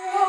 Yeah.